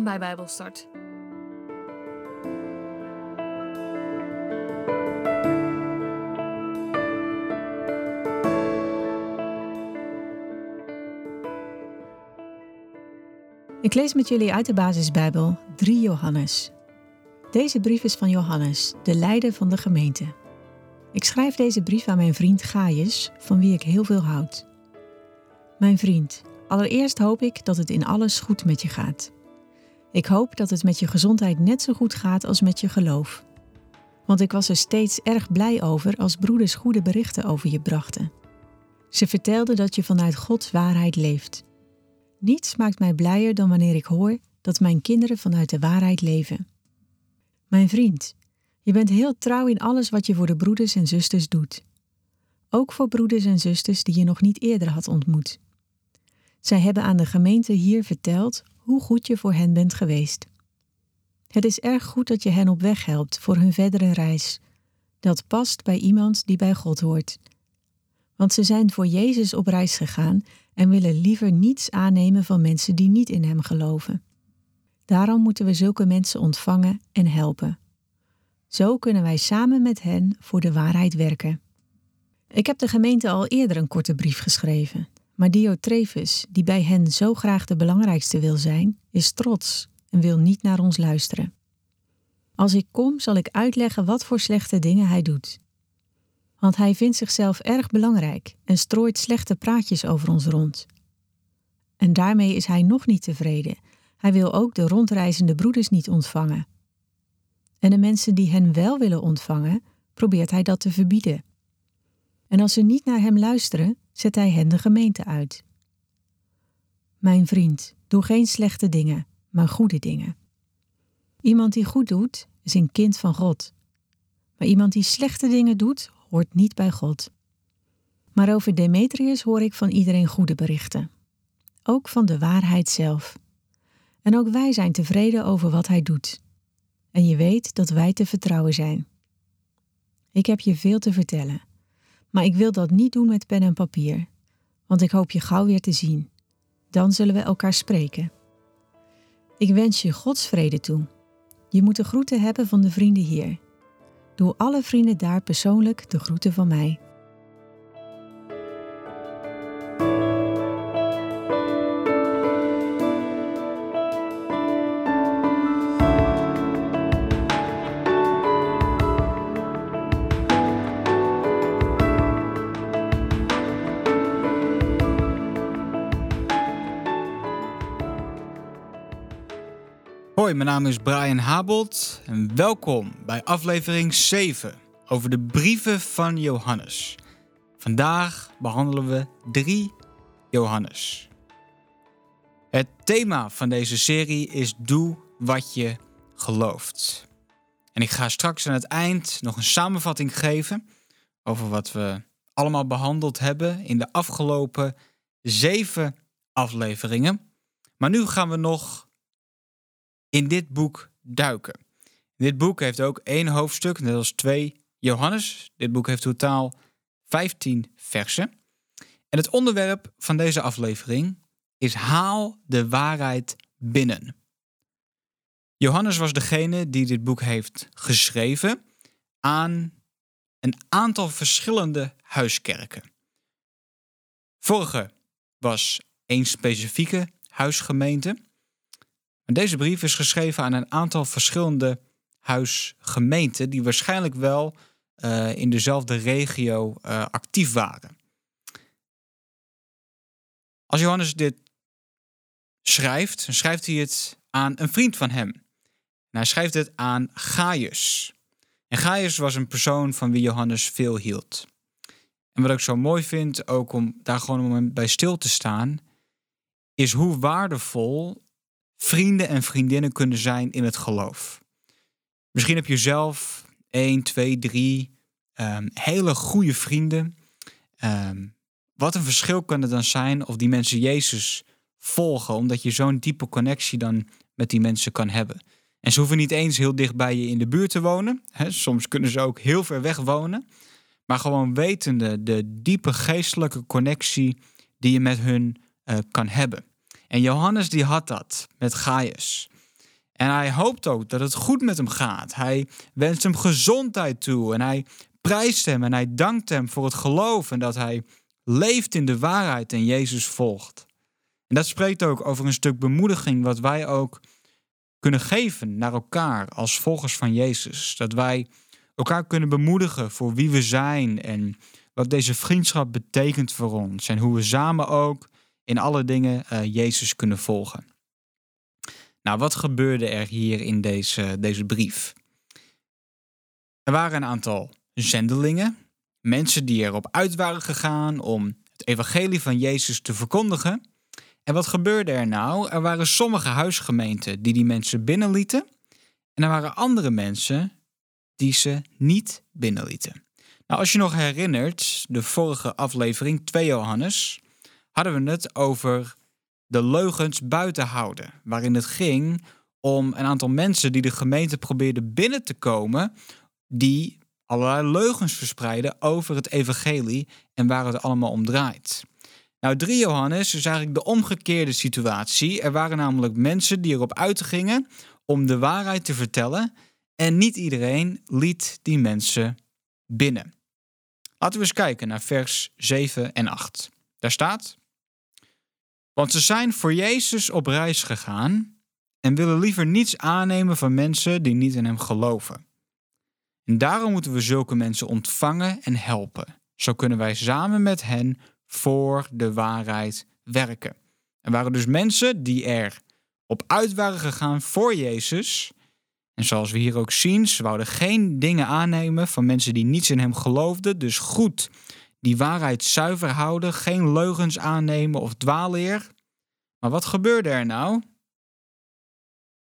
Bij Bijbelstart. Ik lees met jullie uit de basisbijbel 3 Johannes. Deze brief is van Johannes, de leider van de gemeente. Ik schrijf deze brief aan mijn vriend Gaius, van wie ik heel veel houd. Mijn vriend, allereerst hoop ik dat het in alles goed met je gaat. Ik hoop dat het met je gezondheid net zo goed gaat als met je geloof. Want ik was er steeds erg blij over als broeders goede berichten over je brachten. Ze vertelden dat je vanuit Gods waarheid leeft. Niets maakt mij blijer dan wanneer ik hoor dat mijn kinderen vanuit de waarheid leven. Mijn vriend, je bent heel trouw in alles wat je voor de broeders en zusters doet. Ook voor broeders en zusters die je nog niet eerder had ontmoet. Zij hebben aan de gemeente hier verteld hoe goed je voor hen bent geweest. Het is erg goed dat je hen op weg helpt voor hun verdere reis. Dat past bij iemand die bij God hoort. Want ze zijn voor Jezus op reis gegaan en willen liever niets aannemen van mensen die niet in Hem geloven. Daarom moeten we zulke mensen ontvangen en helpen. Zo kunnen wij samen met hen voor de waarheid werken. Ik heb de gemeente al eerder een korte brief geschreven, maar Diotrefus, die bij hen zo graag de belangrijkste wil zijn, is trots en wil niet naar ons luisteren. Als ik kom, zal ik uitleggen wat voor slechte dingen hij doet. Want hij vindt zichzelf erg belangrijk en strooit slechte praatjes over ons rond. En daarmee is hij nog niet tevreden. Hij wil ook de rondreizende broeders niet ontvangen. En de mensen die hen wel willen ontvangen, probeert hij dat te verbieden. En als ze niet naar hem luisteren, zet hij hen de gemeente uit. Mijn vriend, doe geen slechte dingen, maar goede dingen. Iemand die goed doet, is een kind van God. Maar iemand die slechte dingen doet, hoort niet bij God. Maar over Demetrius hoor ik van iedereen goede berichten. Ook van de waarheid zelf. En ook wij zijn tevreden over wat hij doet. En je weet dat wij te vertrouwen zijn. Ik heb je veel te vertellen, maar ik wil dat niet doen met pen en papier, want ik hoop je gauw weer te zien. Dan zullen we elkaar spreken. Ik wens je Gods vrede toe. Je moet de groeten hebben van de vrienden hier. Doe alle vrienden daar persoonlijk de groeten van mij. Mijn naam is Brian Habelt en welkom bij aflevering 7 over de brieven van Johannes. Vandaag behandelen we 3 Johannes. Het thema van deze serie is Doe wat je gelooft. En ik ga straks aan het eind nog een samenvatting geven over wat we allemaal behandeld hebben in de afgelopen 7 afleveringen. Maar nu gaan we nog in dit boek duiken. Dit boek heeft ook één hoofdstuk, net als twee Johannes. Dit boek heeft totaal 15 versen. En het onderwerp van deze aflevering is Haal de waarheid binnen. Johannes was degene die dit boek heeft geschreven aan een aantal verschillende huiskerken. Vorige was één specifieke huisgemeente. Deze brief is geschreven aan een aantal verschillende huisgemeenten die waarschijnlijk wel uh, in dezelfde regio uh, actief waren. Als Johannes dit schrijft, dan schrijft hij het aan een vriend van hem. En hij schrijft het aan Gaius. En Gaius was een persoon van wie Johannes veel hield. En wat ik zo mooi vind, ook om daar gewoon moment bij stil te staan, is hoe waardevol vrienden en vriendinnen kunnen zijn in het geloof. Misschien heb je zelf één, twee, drie um, hele goede vrienden. Um, wat een verschil kan het dan zijn of die mensen Jezus volgen, omdat je zo'n diepe connectie dan met die mensen kan hebben. En ze hoeven niet eens heel dicht bij je in de buurt te wonen. soms kunnen ze ook heel ver weg wonen. Maar gewoon wetende de diepe geestelijke connectie die je met hun uh, kan hebben. En Johannes die had dat met Gaius. En hij hoopt ook dat het goed met hem gaat. Hij wenst hem gezondheid toe en hij prijst hem en hij dankt hem voor het geloof en dat hij leeft in de waarheid en Jezus volgt. En dat spreekt ook over een stuk bemoediging wat wij ook kunnen geven naar elkaar als volgers van Jezus. Dat wij elkaar kunnen bemoedigen voor wie we zijn en wat deze vriendschap betekent voor ons. En hoe we samen ook in alle dingen uh, Jezus kunnen volgen. Nou, wat gebeurde er hier in deze, deze brief? Er waren een aantal zendelingen, mensen die erop uit waren gegaan om het evangelie van Jezus te verkondigen. En wat gebeurde er nou? Er waren sommige huisgemeenten die die mensen binnenlieten. En er waren andere mensen die ze niet binnenlieten. Nou, als je nog herinnert, de vorige aflevering 2 Johannes, hadden we het over de leugens buiten houden. Waarin het ging om een aantal mensen die de gemeente probeerden binnen te komen, die allerlei leugens verspreiden over het evangelie en waar het allemaal om draait. Nou, 3 Johannes is eigenlijk de omgekeerde situatie. Er waren namelijk mensen die erop uitgingen om de waarheid te vertellen en niet iedereen liet die mensen binnen. Laten we eens kijken naar vers 7 en 8. Daar staat: Want ze zijn voor Jezus op reis gegaan en willen liever niets aannemen van mensen die niet in hem geloven. En daarom moeten we zulke mensen ontvangen en helpen. Zo kunnen wij samen met hen voor de waarheid werken. Er waren dus mensen die er op uit waren gegaan voor Jezus. En zoals we hier ook zien, ze wouden geen dingen aannemen van mensen die niets in hem geloofden. Dus goed, die waarheid zuiver houden, geen leugens aannemen of dwaalleer. Maar wat gebeurde er nou?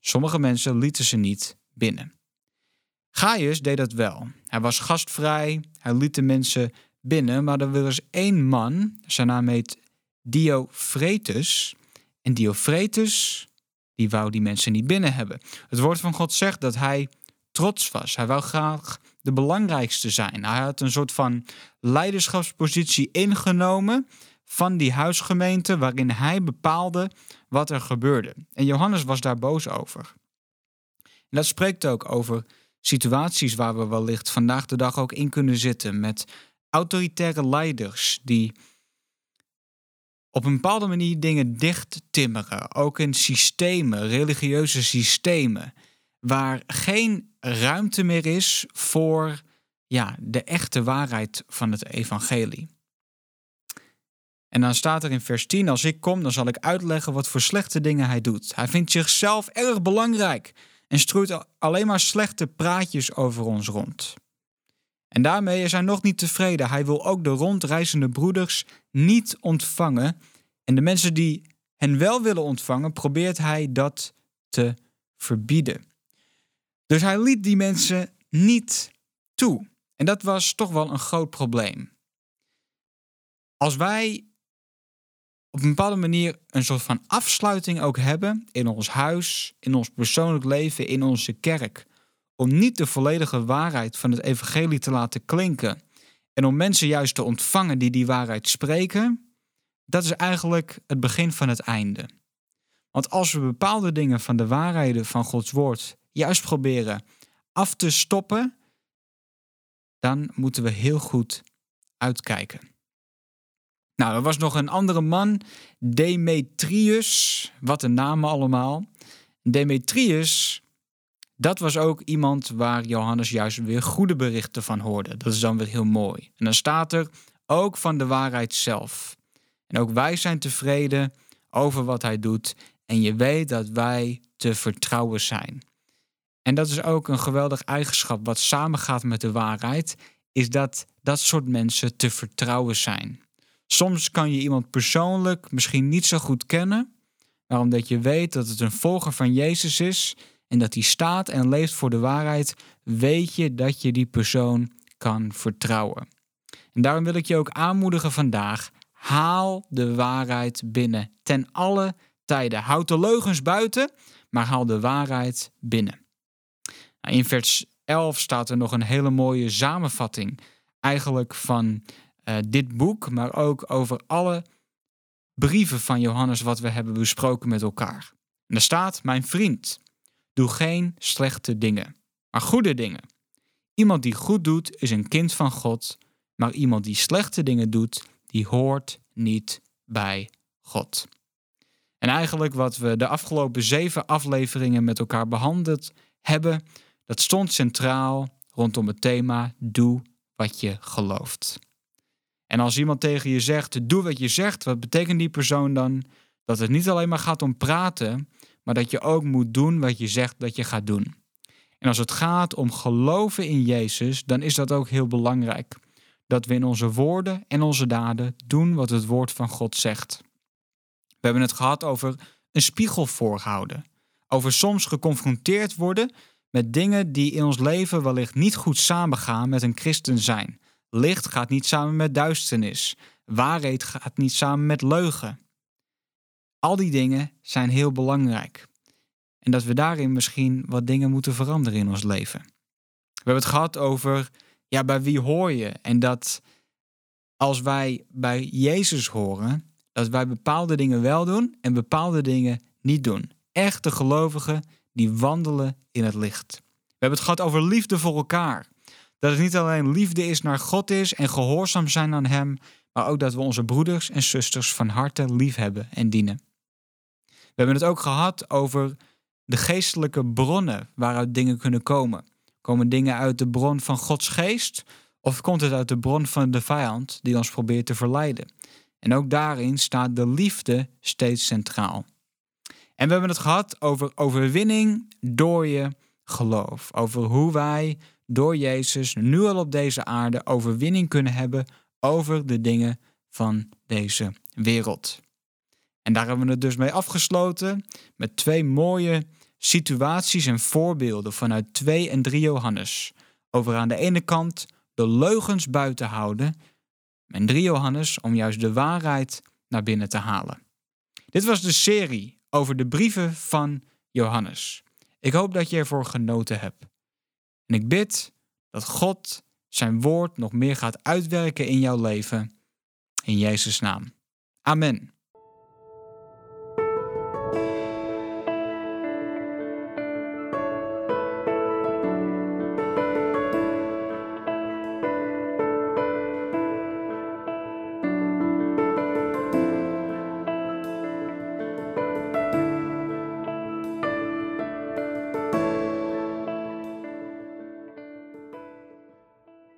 Sommige mensen lieten ze niet binnen. Gaius deed dat wel. Hij was gastvrij, hij liet de mensen binnen, maar er was één man, zijn naam heet Diofretus. En Diofretus, die wou die mensen niet binnen hebben. Het woord van God zegt dat hij trots was. Hij wou graag de belangrijkste zijn. Hij had een soort van leiderschapspositie ingenomen van die huisgemeente waarin hij bepaalde wat er gebeurde. En Johannes was daar boos over. En dat spreekt ook over situaties waar we wellicht vandaag de dag ook in kunnen zitten met autoritaire leiders die op een bepaalde manier dingen dicht timmeren, ook in systemen, religieuze systemen, waar geen ruimte meer is voor ja, de echte waarheid van het evangelie. En dan staat er in vers 10: Als ik kom, dan zal ik uitleggen wat voor slechte dingen hij doet. Hij vindt zichzelf erg belangrijk en strooit alleen maar slechte praatjes over ons rond. En daarmee is hij nog niet tevreden. Hij wil ook de rondreizende broeders niet ontvangen. En de mensen die hen wel willen ontvangen, probeert hij dat te verbieden. Dus hij liet die mensen niet toe. En dat was toch wel een groot probleem. Als wij op een bepaalde manier een soort van afsluiting ook hebben in ons huis, in ons persoonlijk leven, in onze kerk. Om niet de volledige waarheid van het evangelie te laten klinken en om mensen juist te ontvangen die die waarheid spreken, dat is eigenlijk het begin van het einde. Want als we bepaalde dingen van de waarheden van Gods woord juist proberen af te stoppen, dan moeten we heel goed uitkijken. Nou, er was nog een andere man, Demetrius. Wat een namen allemaal. Demetrius, dat was ook iemand waar Johannes juist weer goede berichten van hoorde. Dat is dan weer heel mooi. En dan staat er ook van de waarheid zelf. En ook wij zijn tevreden over wat hij doet. En je weet dat wij te vertrouwen zijn. En dat is ook een geweldig eigenschap wat samengaat met de waarheid, is dat dat soort mensen te vertrouwen zijn. Soms kan je iemand persoonlijk misschien niet zo goed kennen, maar omdat je weet dat het een volger van Jezus is en dat hij staat en leeft voor de waarheid, weet je dat je die persoon kan vertrouwen. En daarom wil ik je ook aanmoedigen vandaag: haal de waarheid binnen ten alle tijden. Houd de leugens buiten, maar haal de waarheid binnen. Nou, in vers 11 staat er nog een hele mooie samenvatting, eigenlijk van uh, dit boek, maar ook over alle brieven van Johannes wat we hebben besproken met elkaar. En er staat, mijn vriend, Doe geen slechte dingen, maar goede dingen. Iemand die goed doet, is een kind van God, maar iemand die slechte dingen doet, die hoort niet bij God. En eigenlijk wat we de afgelopen zeven afleveringen met elkaar behandeld hebben, dat stond centraal rondom het thema Doe wat je gelooft. En als iemand tegen je zegt, doe wat je zegt, wat betekent die persoon dan? Dat het niet alleen maar gaat om praten, maar dat je ook moet doen wat je zegt dat je gaat doen. En als het gaat om geloven in Jezus, dan is dat ook heel belangrijk. Dat we in onze woorden en onze daden doen wat het woord van God zegt. We hebben het gehad over een spiegel voorhouden. Over soms geconfronteerd worden met dingen die in ons leven wellicht niet goed samengaan met een christen zijn. Licht gaat niet samen met duisternis. Waarheid gaat niet samen met leugen. Al die dingen zijn heel belangrijk. En dat we daarin misschien wat dingen moeten veranderen in ons leven. We hebben het gehad over, ja, bij wie hoor je? En dat als wij bij Jezus horen, dat wij bepaalde dingen wel doen en bepaalde dingen niet doen. Echte gelovigen die wandelen in het licht. We hebben het gehad over liefde voor elkaar. Dat het niet alleen liefde is naar God is en gehoorzaam zijn aan Hem, maar ook dat we onze broeders en zusters van harte lief hebben en dienen. We hebben het ook gehad over de geestelijke bronnen waaruit dingen kunnen komen. Komen dingen uit de bron van Gods geest of komt het uit de bron van de vijand die ons probeert te verleiden? En ook daarin staat de liefde steeds centraal. En we hebben het gehad over overwinning door je geloof. Over hoe wij door Jezus nu al op deze aarde overwinning kunnen hebben over de dingen van deze wereld. En daar hebben we het dus mee afgesloten met twee mooie situaties en voorbeelden vanuit 2 en 3 Johannes. Over aan de ene kant de leugens buiten houden en 3 Johannes om juist de waarheid naar binnen te halen. Dit was de serie over de brieven van Johannes. Ik hoop dat je ervoor genoten hebt. En ik bid dat God zijn woord nog meer gaat uitwerken in jouw leven. In Jezus' naam. Amen.